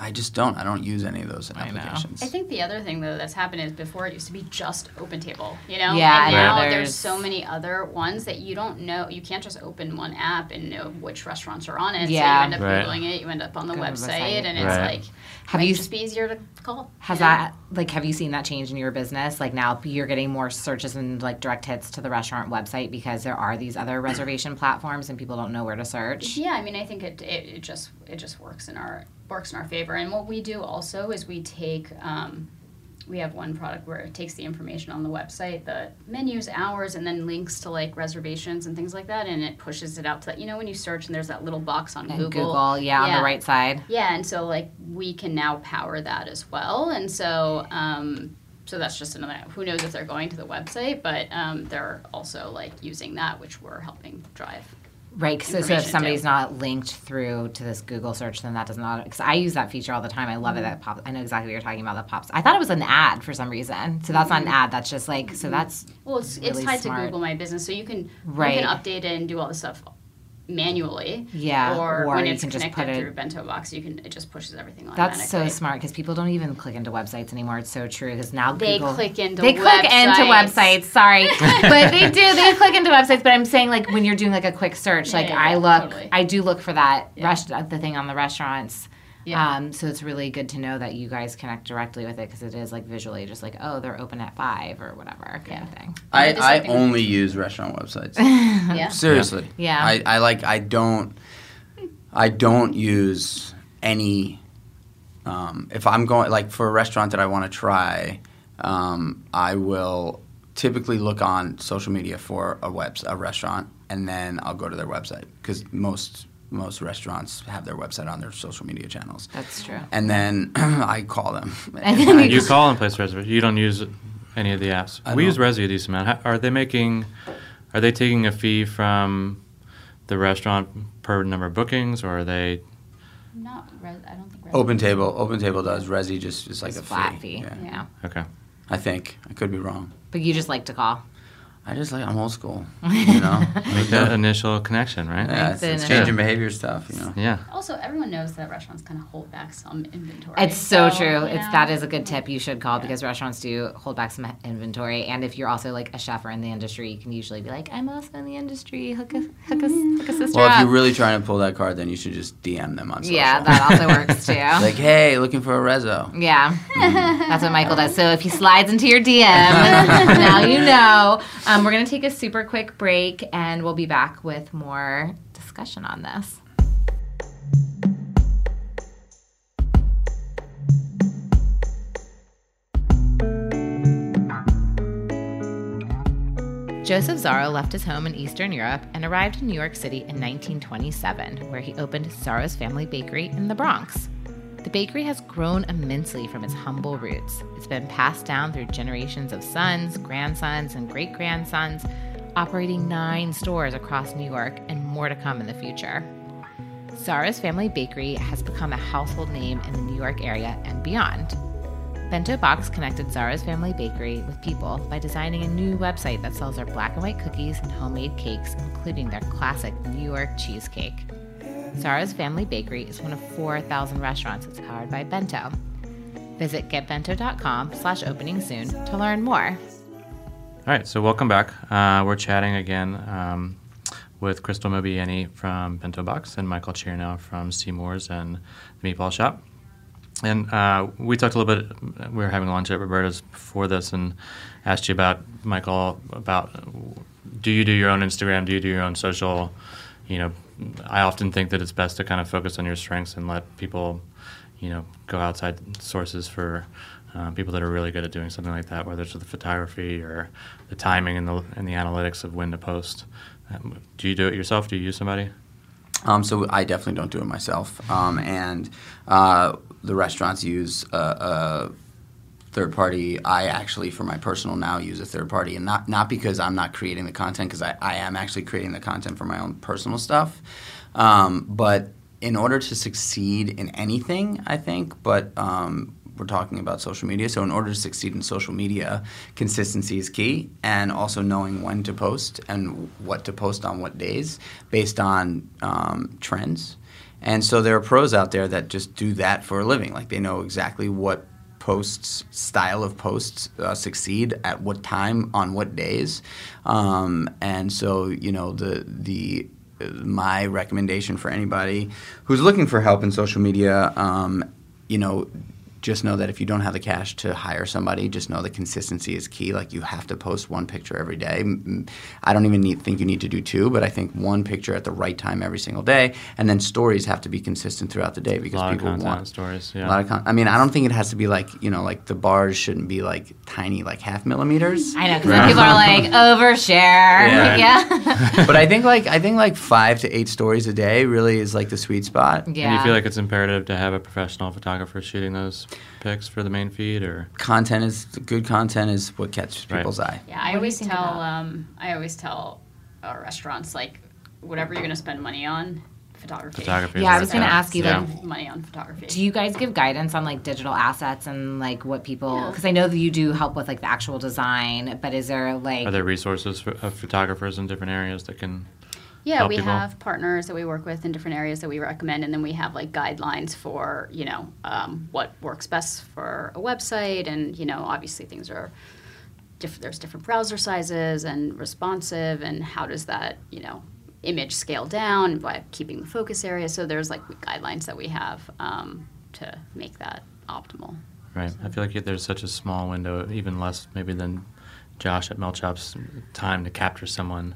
I just don't. I don't use any of those I know. applications. I think the other thing though that's happened is before it used to be just Open Table, you know. Yeah, And now there's- there's so many other ones that you don't know. You can't just open one app and know which restaurants are on it. Yeah. So you end up Right. googling it. You end up on the Go to the website, website. and it's Right. like Have might you just be easier to call. Has you know? that like have you seen that change in your business? Like now you're getting more searches and like direct hits to the restaurant website because there are these other reservation platforms and people don't know where to search. Yeah, I mean, I think it, it, it just it just works in our works in our favor. And what we do also is we take um, we have one product where it takes the information on the website, the menus, hours, and then links to like reservations and things like that, and it pushes it out to that. You know, when you search and there's that little box on And Google. Google, yeah, on the right side. Yeah, and so like we can now power that as well, and so um, so that's just another. Who knows if they're going to the website, but um, they're also like using that, which we're helping drive. Right. So, so if somebody's not linked through to this Google search, then that does not. Because I use that feature all the time. I love it. Mm-hmm. That pops. I know exactly what you're talking about. That pops. I thought it was an ad for some reason. So that's not an mm-hmm. ad. That's just like. So mm-hmm. that's. Well, it's, it's really tied smart. to Google My Business, so you can Right. you can update it and do all this stuff manually. Yeah, Or, or when you it's can just connected put it- through BentoBox, you can it just pushes everything automatically. That's so smart because people don't even click into websites anymore. It's so true because now They Google, click into they click into websites. websites. Sorry, but they do. They click into websites. But I'm saying like when you're doing like a quick search, Yeah, like yeah, I look, totally. I do look for that Yeah. rest, the thing on the restaurants. Yeah. Um, so it's really good to know that you guys connect directly with it because it is like visually just like oh they're open at five or whatever kind of thing. I, I only use restaurant websites. yeah. Seriously. Yeah. I, I like I don't I don't use any um, if I'm going like for a restaurant that I want to try, um, I will typically look on social media for a web a restaurant and then I'll go to their website because most most restaurants have their website on their social media channels. That's true. And then I call them. And then You call and place reservation. You don't use any of the apps. I we use don't. Resy a decent amount. Are they making? Are they taking a fee from the restaurant per number of bookings, or are they? Not res- I don't think res- OpenTable, Open Table does. Resy just is like It's a flat fee. fee. Yeah. Yeah. Okay. I think I could be wrong. but you just like to call. I just like I'm old school, you know. Make that initial connection, right? yeah, it's, the it's initial- changing behavior stuff, you know. Yeah. Also, everyone knows that restaurants kind of hold back some inventory. It's so, true. you It's know, that is a good tip you should call because restaurants do hold back some inventory. And if you're also like a chef or in the industry, you can usually be like, "I'm also in the industry. Hook a hook a, hook a sister Well, if up." you're really trying to pull that card, then you should just DM them on social. yeah, that also works too. like, hey, looking for a rezo. yeah, that's what Michael does. So if he slides into your DM, now you know. Um, Um, we're gonna take a super quick break, and we'll be back with more discussion on this. Joseph Zaro left his home in Eastern Europe and arrived in New York City in 1927, where he opened Zaro's Family Bakery in the Bronx. Bakery has grown immensely from its humble roots. It's been passed down through generations of sons, grandsons, and great grandsons, operating nine stores across New York and more to come in the future. Zaro's Family Bakery has become a household name in the New York area and beyond. BentoBox connected Zaro's Family Bakery with people by designing a new website that sells their black and white cookies and homemade cakes, including their classic New York cheesecake. Zaro's Family Bakery is one of 4,000 restaurants that's powered by Bento. Visit getbento.com slash opening soon to learn more. All right, so welcome back. Uh, we're chatting again um, with Krystle Mobayeni from BentoBox and Michael Chernow from Seamore's and the Meatball Shop. And uh, we talked a little bit. We were having lunch at Roberta's before this, and asked you about Michael about do you do your own Instagram? Do you do your own social? You know, I often think that it's best to kind of focus on your strengths and let people, you know, go outside sources for uh, people that are really good at doing something like that, whether it's the photography or the timing and the and the analytics of when to post. Um, do you do it yourself? Do you use somebody? Um, so I definitely don't do it myself. Um, and uh, the restaurants use a, third party. I actually, for my personal now, use a third party, and not not because I'm not creating the content, because I, I am actually creating the content for my own personal stuff. Um, but in order to succeed in anything, I think, but um, we're talking about social media. So in order to succeed in social media, consistency is key, and also knowing when to post and what to post on what days, based on um, trends. And so there are pros out there that just do that for a living. Like they know exactly what posts, style of posts uh, succeed at what time, on what days. Um, and so, you know, the, the, my recommendation for anybody who's looking for help in social media, um, you know, just know that if you don't have the cash to hire somebody, just know that consistency is key. Like you have to post one picture every day. I don't even need, think you need to do two, but I think one picture at the right time every single day, and then stories have to be consistent throughout the day because people want stories. Yeah. A lot of con- I mean, I don't think it has to be like you know, like the bars shouldn't be like tiny, like half millimeters. I know because right. people are like overshare. Yeah. yeah. but I think like I think like five to eight stories a day really is like the sweet spot. Yeah. And you feel like it's imperative to have a professional photographer shooting those picks for the main feed, or content is good. Content is what catches people's right. eye. Yeah, I always tell. Um, I always tell our restaurants like whatever you're going to spend money on, photography. Photography. Yeah, I was going to ask you yeah. like money on photography. Do you guys give guidance on like digital assets and like what people? Because yeah. I know that you do help with like the actual design, but is there like are there resources for, of photographers in different areas that can yeah, we people? have partners that we work with in different areas that we recommend, and then we have like guidelines for you know um, what works best for a website, and you know obviously things are diff- there's different browser sizes and responsive, and how does that you know image scale down by keeping the focus area. So there's like guidelines that we have um, to make that optimal. Right. I feel like there's such a small window, even less maybe than Josh at Meltshop's time to capture someone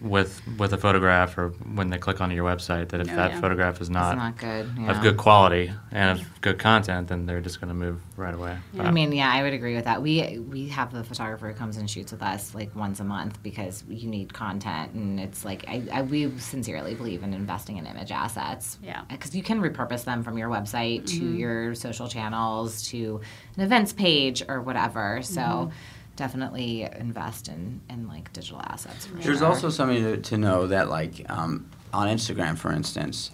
with with a photograph or when they click onto your website that if oh, that yeah. photograph is not, not good, yeah. of good quality and of good content, then they're just going to move right away. Yeah. I mean, yeah, I would agree with that. We we have the photographer who comes and shoots with us like once a month because you need content, and it's like I, I we sincerely believe in investing in image assets. Yeah, because you can repurpose them from your website mm-hmm. to your social channels to an events page or whatever. So. Mm-hmm definitely invest in, in like digital assets. There's sure. also something to, to know that like um, on Instagram, for instance,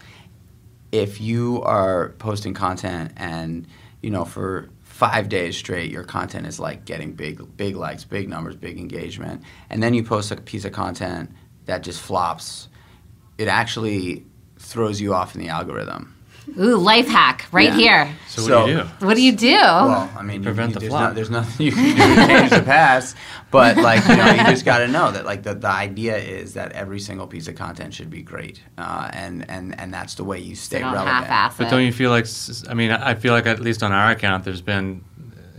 if you are posting content and you know for five days straight your content is like getting big big likes big numbers big engagement and then you post a piece of content that just flops it actually throws you off in the algorithm Ooh, life hack right yeah. here. So, so, what do you do? What do you do? Well, I mean, prevent you, the there's, flop. No, there's nothing you can do to change the past, but like you know, you just got to know that like the, the idea is that every single piece of content should be great, uh, and and and that's the way you stay so relevant. But don't you feel like? I mean, I feel like at least on our account, there's been.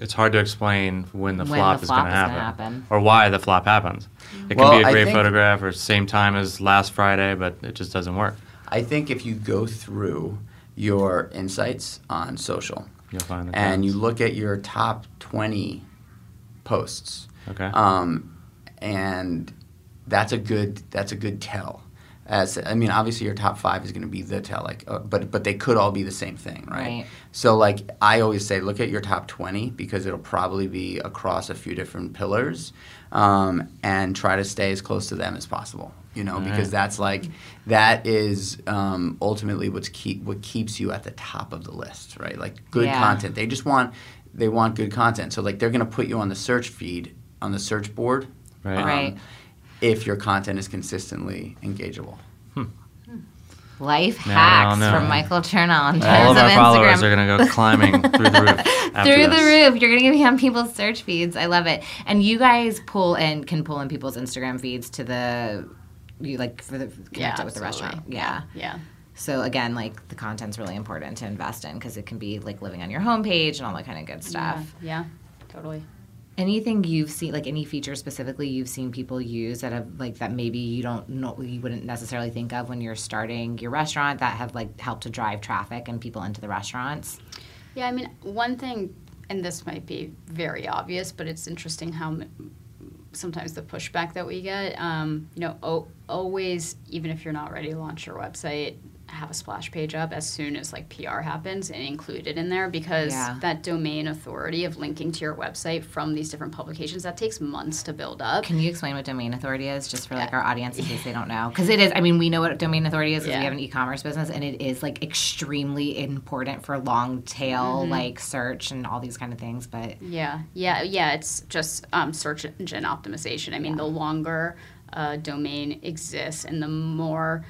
It's hard to explain when the when flop the is going to happen, happen, or why the flop happens. It well, can be a great photograph or same time as last Friday, but it just doesn't work. I think if you go through your insights on social. You'll find and you look at your top 20 posts. Okay. Um, and that's a good that's a good tell. As I mean, obviously your top five is going to be the tell, like, uh, but but they could all be the same thing, right? right? So like I always say, look at your top twenty because it'll probably be across a few different pillars, um, and try to stay as close to them as possible you know, because right. that's like that is um, ultimately what's keep what keeps you at the top of the list, right? Like good yeah. content. They just want they want good content. So like they're going to put you on the search feed on the search board, right? Um, right. If your content is consistently engageable. Hmm. Life Man, hacks from Michael Chernow in All of our Instagram. followers are going to go climbing through the roof. through this. the roof. You're going to be on people's search feeds. I love it. And you guys pull and can pull in people's Instagram feeds to the you like for the connect yeah, it with the restaurant. Yeah. Yeah. So again, like the content's really important to invest in because it can be like living on your homepage and all that kind of good stuff. Yeah, yeah totally. Anything you've seen, like any feature specifically you've seen people use that have like that maybe you don't know you wouldn't necessarily think of when you're starting your restaurant that have like helped to drive traffic and people into the restaurants. Yeah, I mean one thing, and this might be very obvious, but it's interesting how sometimes the pushback that we get. Um, you know, o- always, even if you're not ready to launch your website, have a splash page up as soon as like PR happens and include it in there because yeah. that domain authority of linking to your website from these different publications that takes months to build up. Can you explain what domain authority is just for like our audience in case they don't know? Because it is. I mean, we know what domain authority is because yeah. we have an e-commerce business, and it is like extremely important for long tail mm-hmm. like search and all these kind of things. But yeah, yeah, yeah. It's just um, search engine optimization. I mean, the longer a domain exists and the more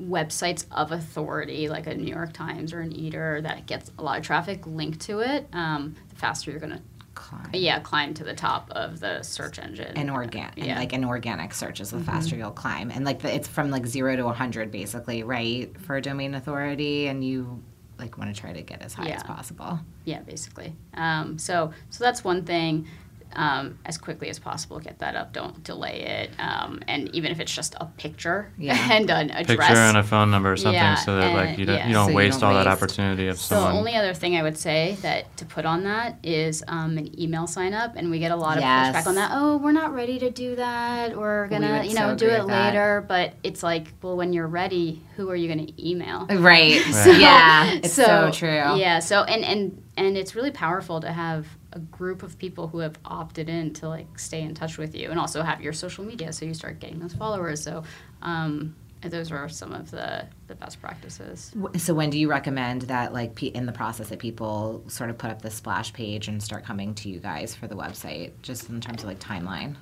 websites of authority, like a New York Times or an Eater, that gets a lot of traffic linked to it, um, the faster you're gonna Climb. yeah climb to the top of the search engine. and organic and Yeah. like an organic search is the Mm-hmm. faster you'll climb and like the, it's from like zero to 100 basically right for domain authority and you like want to try to get as high as possible Yeah, basically. Um, so so that's one thing. Um, as quickly as possible, get that up. Don't delay it. Um, and even if it's just a picture Yeah. and an address. Picture and a phone number or something, Yeah, so that like you don't yeah. you don't So you waste don't all that opportunity of So someone. the only other thing I would say that to put on that is um, an email sign up, and we get a lot of Yes. pushback on that. Oh, we're not ready to do that. We're gonna, would you know, so do it with that. later. But it's like, well, when you're ready, who are you gonna email? right Right. yeah it's so, true Yeah. So and and and it's really powerful to have a group of people who have opted in to like stay in touch with you, and also have your social media, so you start getting those followers. So. Um, those are some of the, the best practices. So when do you recommend that like in the process that people sort of put up the splash page and start coming to you guys for the website just in terms of like timeline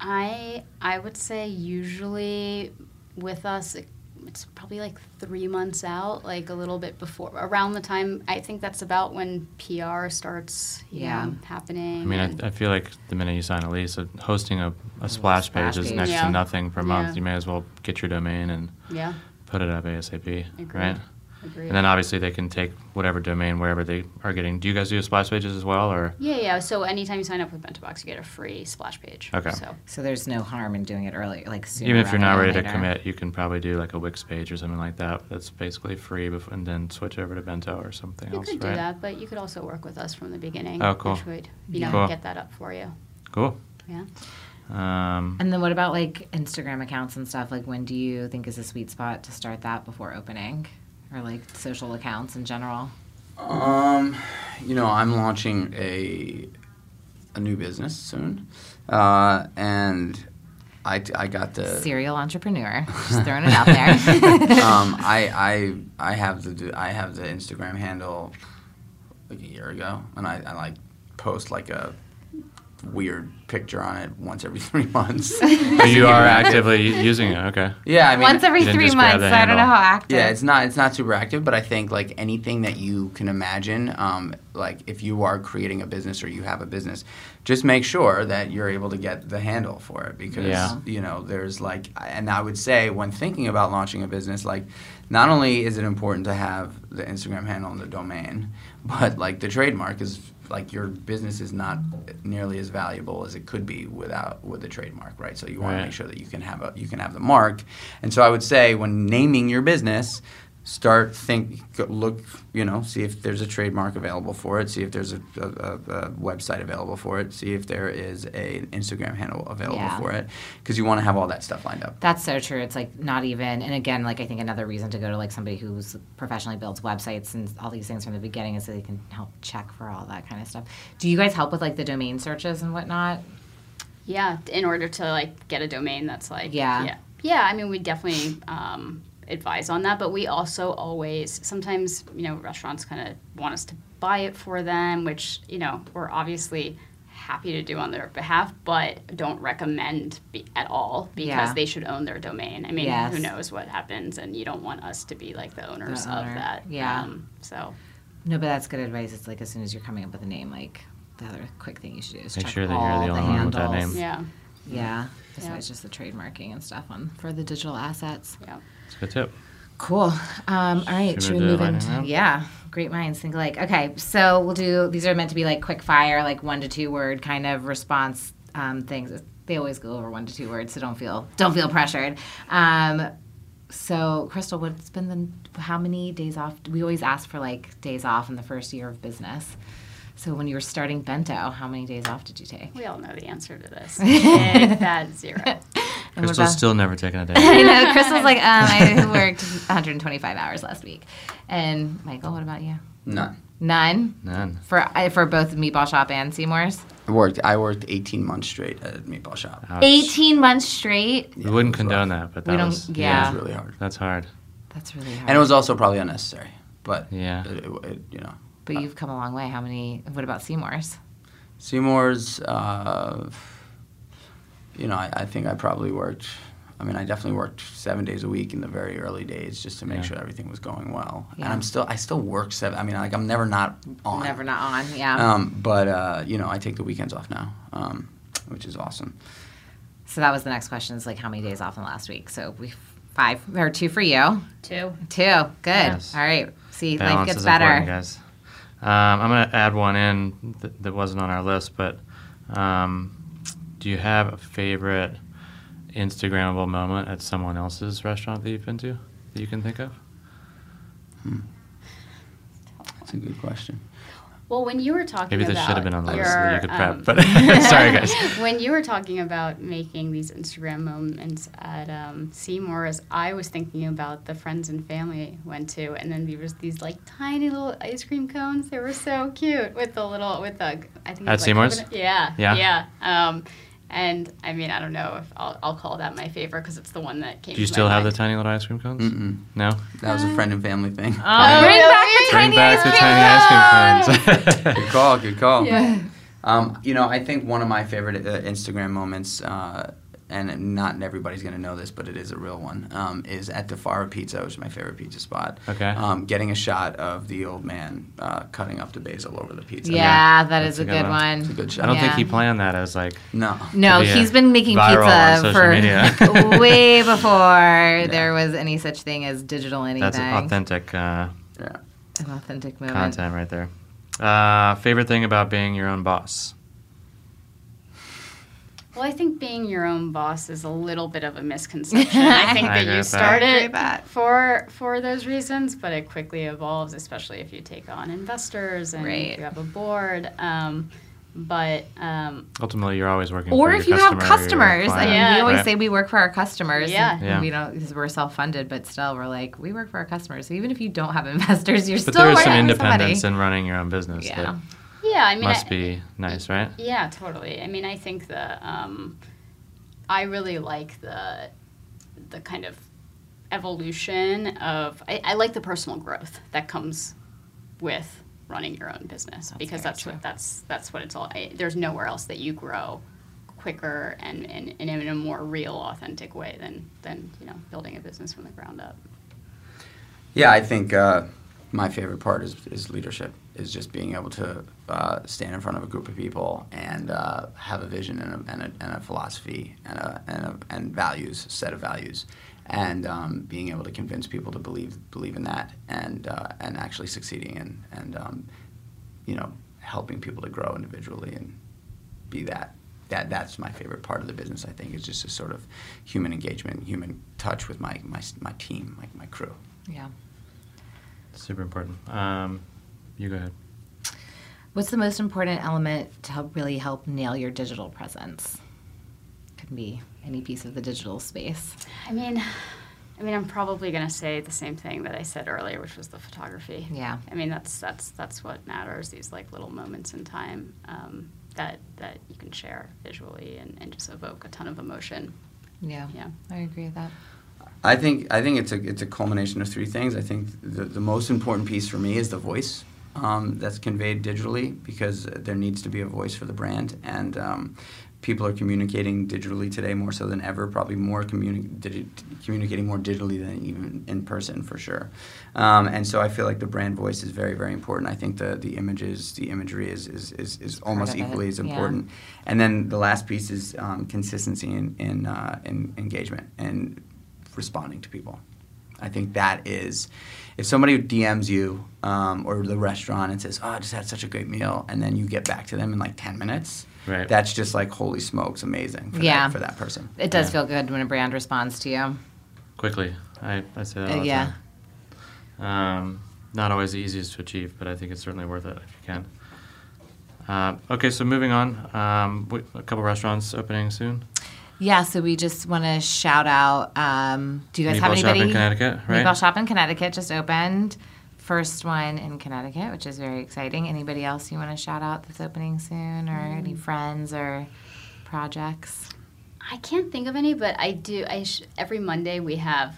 I I would say usually with us it, it's probably like three months out, like a little bit before around the time I think that's about when PR starts you Yeah. know, happening. I mean, I, I feel like the minute you sign a lease, uh, hosting a, a splash splash page is next Yeah. to nothing per month. Yeah. You may as well get your domain and yeah, put it up ASAP, Agreed. right? Agreed. And then obviously they can take whatever domain wherever they are getting. Do you guys do splash pages as well, or yeah, yeah. So anytime you sign up with BentoBox, you get a free splash page. Okay. So so there's no harm in doing it early like sooner even if you're not ready than to commit, you can probably do like a Wix page or something like that. That's basically free, bef- and then switch over to Bento or something you else, You could do right? that, but you could also work with us from the beginning. Oh, cool. Which would you know Cool. get that up for you. Cool. Yeah. Um, And then what about like Instagram accounts and stuff? Like when do you think is a sweet spot to start that before opening? Or like social accounts in general? Um, you know, I'm launching a a new business soon, uh, and I, I got the Serial entrepreneur. Just throwing it out there. um, I I I have the I have the Instagram handle like a year ago, and I, I like post like a weird picture on it once every three months. but you are actively using it, okay? yeah, I mean, Once every three months. So I don't know how active. Yeah, it's not it's not super active, but I think like anything that you can imagine, um, like if you are creating a business or you have a business, just make sure that you're able to get the handle for it because Yeah. you know there's like, and I would say when thinking about launching a business, like not only is it important to have the Instagram handle and the domain, but like the trademark is like your business is not nearly as valuable as it could be without with the trademark, right? So you want Right. to make sure that you can have a you can have the mark. And so I would say when naming your business, start think look you know see if there's a trademark available for it see if there's a, a, a, a website available for it see if there is a instagram handle available Yeah. for it because you want to have all that stuff lined up That's so true. It's like not even, and again, like I think another reason to go to like somebody who's professionally builds websites and all these things from the beginning is so they can help check for all that kind of stuff. Do you guys help with like the domain searches and whatnot? Yeah, in order to like get a domain that's like Yeah. yeah, yeah. I mean, we definitely um, advise on that, but we also always sometimes you know restaurants kind of want us to buy it for them, which you know we're obviously happy to do on their behalf, but don't recommend be, at all because Yeah. they should own their domain. I mean, Yes. who knows what happens, and you don't want us to be like the owners The of that. yeah. Um, so No, but that's good advice. It's like as soon as you're coming up with a name, like the other quick thing you should do is Make check sure that you're the the only one with that handles. name. yeah, Yeah. Besides just the trademarking and stuff on for the digital assets. yeah. It's a good tip. Cool. Um, all right. Should Should, we we move lightning into? Yeah. Great minds think alike. Okay. So we'll do. These are meant to be like quick fire, like one to two word kind of response um, things. They always go over one to two words, so don't feel don't feel pressured. Um, so Krystle, what's been the how many days off? We always ask for like days off in the first year of business. So when you were starting Bento, how many days off did you take? We all know the answer to this. If that's zero. And what Krystle's still never taken a day. I know. Krystle's like, um, I worked 125 hours last week. And Michael, what about you? none None None. for uh, for both Meatball Shop and Seamore's. i worked i worked 18 months straight at meatball shop Ouch. 18 months straight. We wouldn't condone rough. that, but We that don't- was yeah. it was really hard That's hard. That's really hard. and it was also probably unnecessary but Yeah. it, it, it, you know but you've come a long way. How many? What about Seamore's? Seamore's, uh, you know, I, I think I probably worked I mean, I definitely worked seven days a week in the very early days just to make Yeah. sure everything was going well. Yeah. And I'm still, I still work seven. I mean, like I'm never not on. Never not on. Yeah. Um, but uh, you know, I take the weekends off now, um, which is awesome. so that was the next question: is like how many days off in the last week? So we five or two for you. Two. Two. Good. Yes. All right. See, life gets is better. guys. Um, I'm going to add one in that, that wasn't on our list, but um, do you have a favorite Instagrammable moment at someone else's restaurant that you've been to that you can think of? That's a good question. Well, when you were talking Maybe this about should have been on the list so your, that you could prep. um, But sorry, guys. when you were talking about making these Instagram moments at um, Seamore's, I was thinking about the friends and family went to, and then there was these like tiny little ice cream cones. They were so cute with the little with the I think At was, like, Seamore's? coconut- Yeah, Yeah. yeah. Um, and I mean, I don't know if I'll, I'll call that my favorite because it's the one that came. Do you to my still have the tiny little ice cream cones? Mm-mm. No? That was a friend and family thing. Oh, bring back the Bring tiny back ice the cream tiny cones. ice cream cones. good call. Good call. Yeah. Um, you know, I think one of my favorite uh, Instagram moments, uh, and not everybody's going to know this, but it is a real one, um, is at Di Fara Pizza, which is my favorite pizza spot. Okay. Um, getting a shot of the old man uh, cutting up the basil over the pizza. Yeah, that That's is a a good good one. one. It's a good shot. I don't think he planned that as like No. No, be he's been making pizza for way before there was any such thing as digital anything. that's authentic uh, Yeah. An authentic moment. content right there. Uh, favorite thing about being your own boss? Well, I think being your own boss is a little bit of a misconception. I think I that you with that. start it for for those reasons, but it quickly evolves, especially if you take on investors and Right. you have a board. Um, but um, Ultimately, you're always working Or for if your you have customer or your customers, I mean, Yeah. we always right? say we work for our customers. Yeah. and Yeah. We don't because we're self-funded, but still, we're like we work for our customers. So even if you don't have investors, you're But still there is working some for independence somebody. in running your own business Yeah. that yeah, I mean, must I, be nice, right? Yeah, totally. I mean, I think that um, I really like the the kind of evolution of I, I like the personal growth that comes with running your own business because that's true. what that's that's what it's all. I, there's nowhere else that you grow quicker and, and, and in a more real, authentic way than than you know building a business from the ground up. Yeah, I think uh, my favorite part is, is leadership, is just being able to uh, stand in front of a group of people and uh, have a vision and a, and a, and a philosophy and, a, and, a, and values, a set of values, and um, being able to convince people to believe believe in that and uh, and actually succeeding and and um, you know helping people to grow individually and be that. That, that's my favorite part of the business. I think is just a sort of human engagement, human touch with my my, my team, my, my crew. Yeah. Super important. Um, you go ahead. What's the most important element to help really help nail your digital presence? Could be any piece of the digital space. I mean, I mean, I'm probably going to say the same thing that I said earlier, which was the photography. Yeah. I mean, that's that's that's what matters. These like little moments in time um, that that you can share visually and, and just evoke a ton of emotion. Yeah. Yeah. I agree with that. I think I think it's a it's a culmination of three things. I think the, the most important piece for me is the voice um, that's conveyed digitally because there needs to be a voice for the brand, and um, people are communicating digitally today more so than ever. Probably more communi- digi- communicating more digitally than even in person for sure. Um, and so I feel like the brand voice is very very important. I think the the images, the imagery is is, is, is almost of it, equally as yeah. important. And then the last piece is um, consistency in in, uh, in engagement and responding to people. I think that is, if somebody DMs you um, or the restaurant and says, "Oh, I just had such a great meal," and then you get back to them in like ten minutes, Right. that's just like holy smokes, amazing for Yeah. that, for that person. It does Yeah. feel good when a brand responds to you. Quickly. I, I say that Uh, all the yeah. time. Um, not always the easiest to achieve, but I think it's certainly worth it if you can. Uh, okay, so moving on. Um, w- a couple restaurants opening soon. Yeah, so we just want to shout out. Um, do you guys have Meatball Shop anybody? in Connecticut, right? Meatball Shop in Connecticut just opened. First one in Connecticut, which is very exciting. Anybody else you want to shout out that's opening soon, or any friends or projects? I can't think of any, but I do. I sh- every Monday we have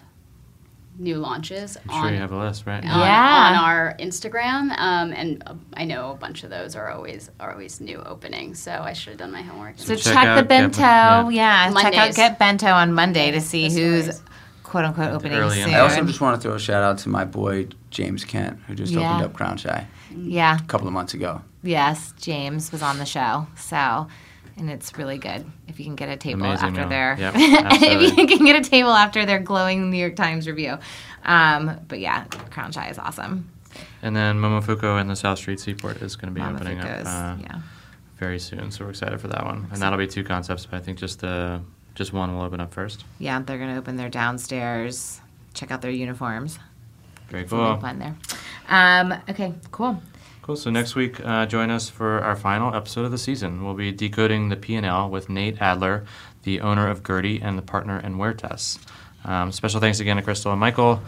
new launches I'm on sure you have a list, right? on, Yeah. on our Instagram, um, and uh, I know a bunch of those are always are always new openings. So I should have done my homework. So check check, the bento. Ben- Yeah, check out Get Bento on Monday to see who's quote unquote opening early soon. I also just want to throw a shout out to my boy James Kent, who just Yeah. opened up Crown Shy yeah, a couple of months ago. yes, James was on the show. So, and it's really good if you can get a table Amazing after meal. their Yep, if you can get a table after their glowing New York Times review. Um, but yeah, Crown Shy is awesome. And then Momofuku and the South Street Seaport is going to be opening up uh, yeah. very soon, so we're excited for that one. And that'll be two concepts, but I think just the just one will open up first. Yeah, they're gonna open their downstairs. Check out their uniforms. Very cool. plan there. Um, okay, cool. Cool. So next week, uh, join us for our final episode of the season. We'll be decoding the P&L with Nate Adler, the owner of Gertie and the partner in Huertas. Um, special thanks again to Krystle and Michael.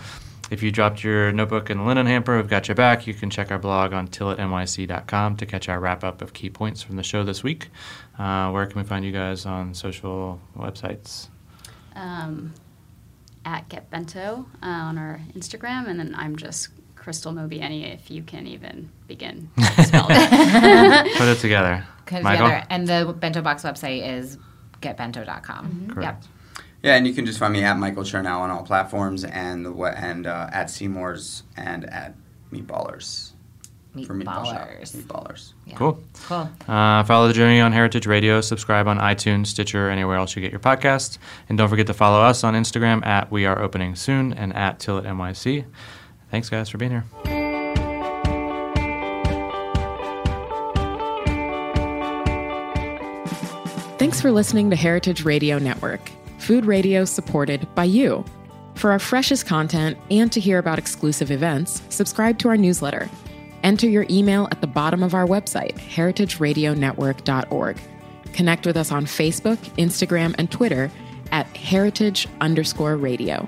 If you dropped your notebook and linen hamper, we've got your back. You can check our blog on tilitnyc.com to catch our wrap up of key points from the show this week. Uh, where can we find you guys on social websites? um, at Get Bento uh, on our Instagram, and then I'm just Krystle Mobayeni, if you can even begin to spell it. Put it together. Put Michael? together. And the BentoBox website is getbento.com. Correct. Yeah, and you can just find me at Michael Chernow on all platforms and the and uh, at Seamore's and at Meatballers Yep. for Meatballers. Meatballers. Yeah. Cool. Cool. Uh, follow the journey on Heritage Radio. Subscribe on iTunes, Stitcher, anywhere else you get your podcast. And don't forget to follow us on Instagram at We Are Opening Soon and at Tilit NYC. Thanks, guys, for being here. Thanks for listening to Heritage Radio Network, food radio supported by you. For our freshest content and to hear about exclusive events, subscribe to our newsletter. Enter your email at the bottom of our website, heritageradionetwork.org. Connect with us on Facebook, Instagram, and Twitter at heritage underscore radio.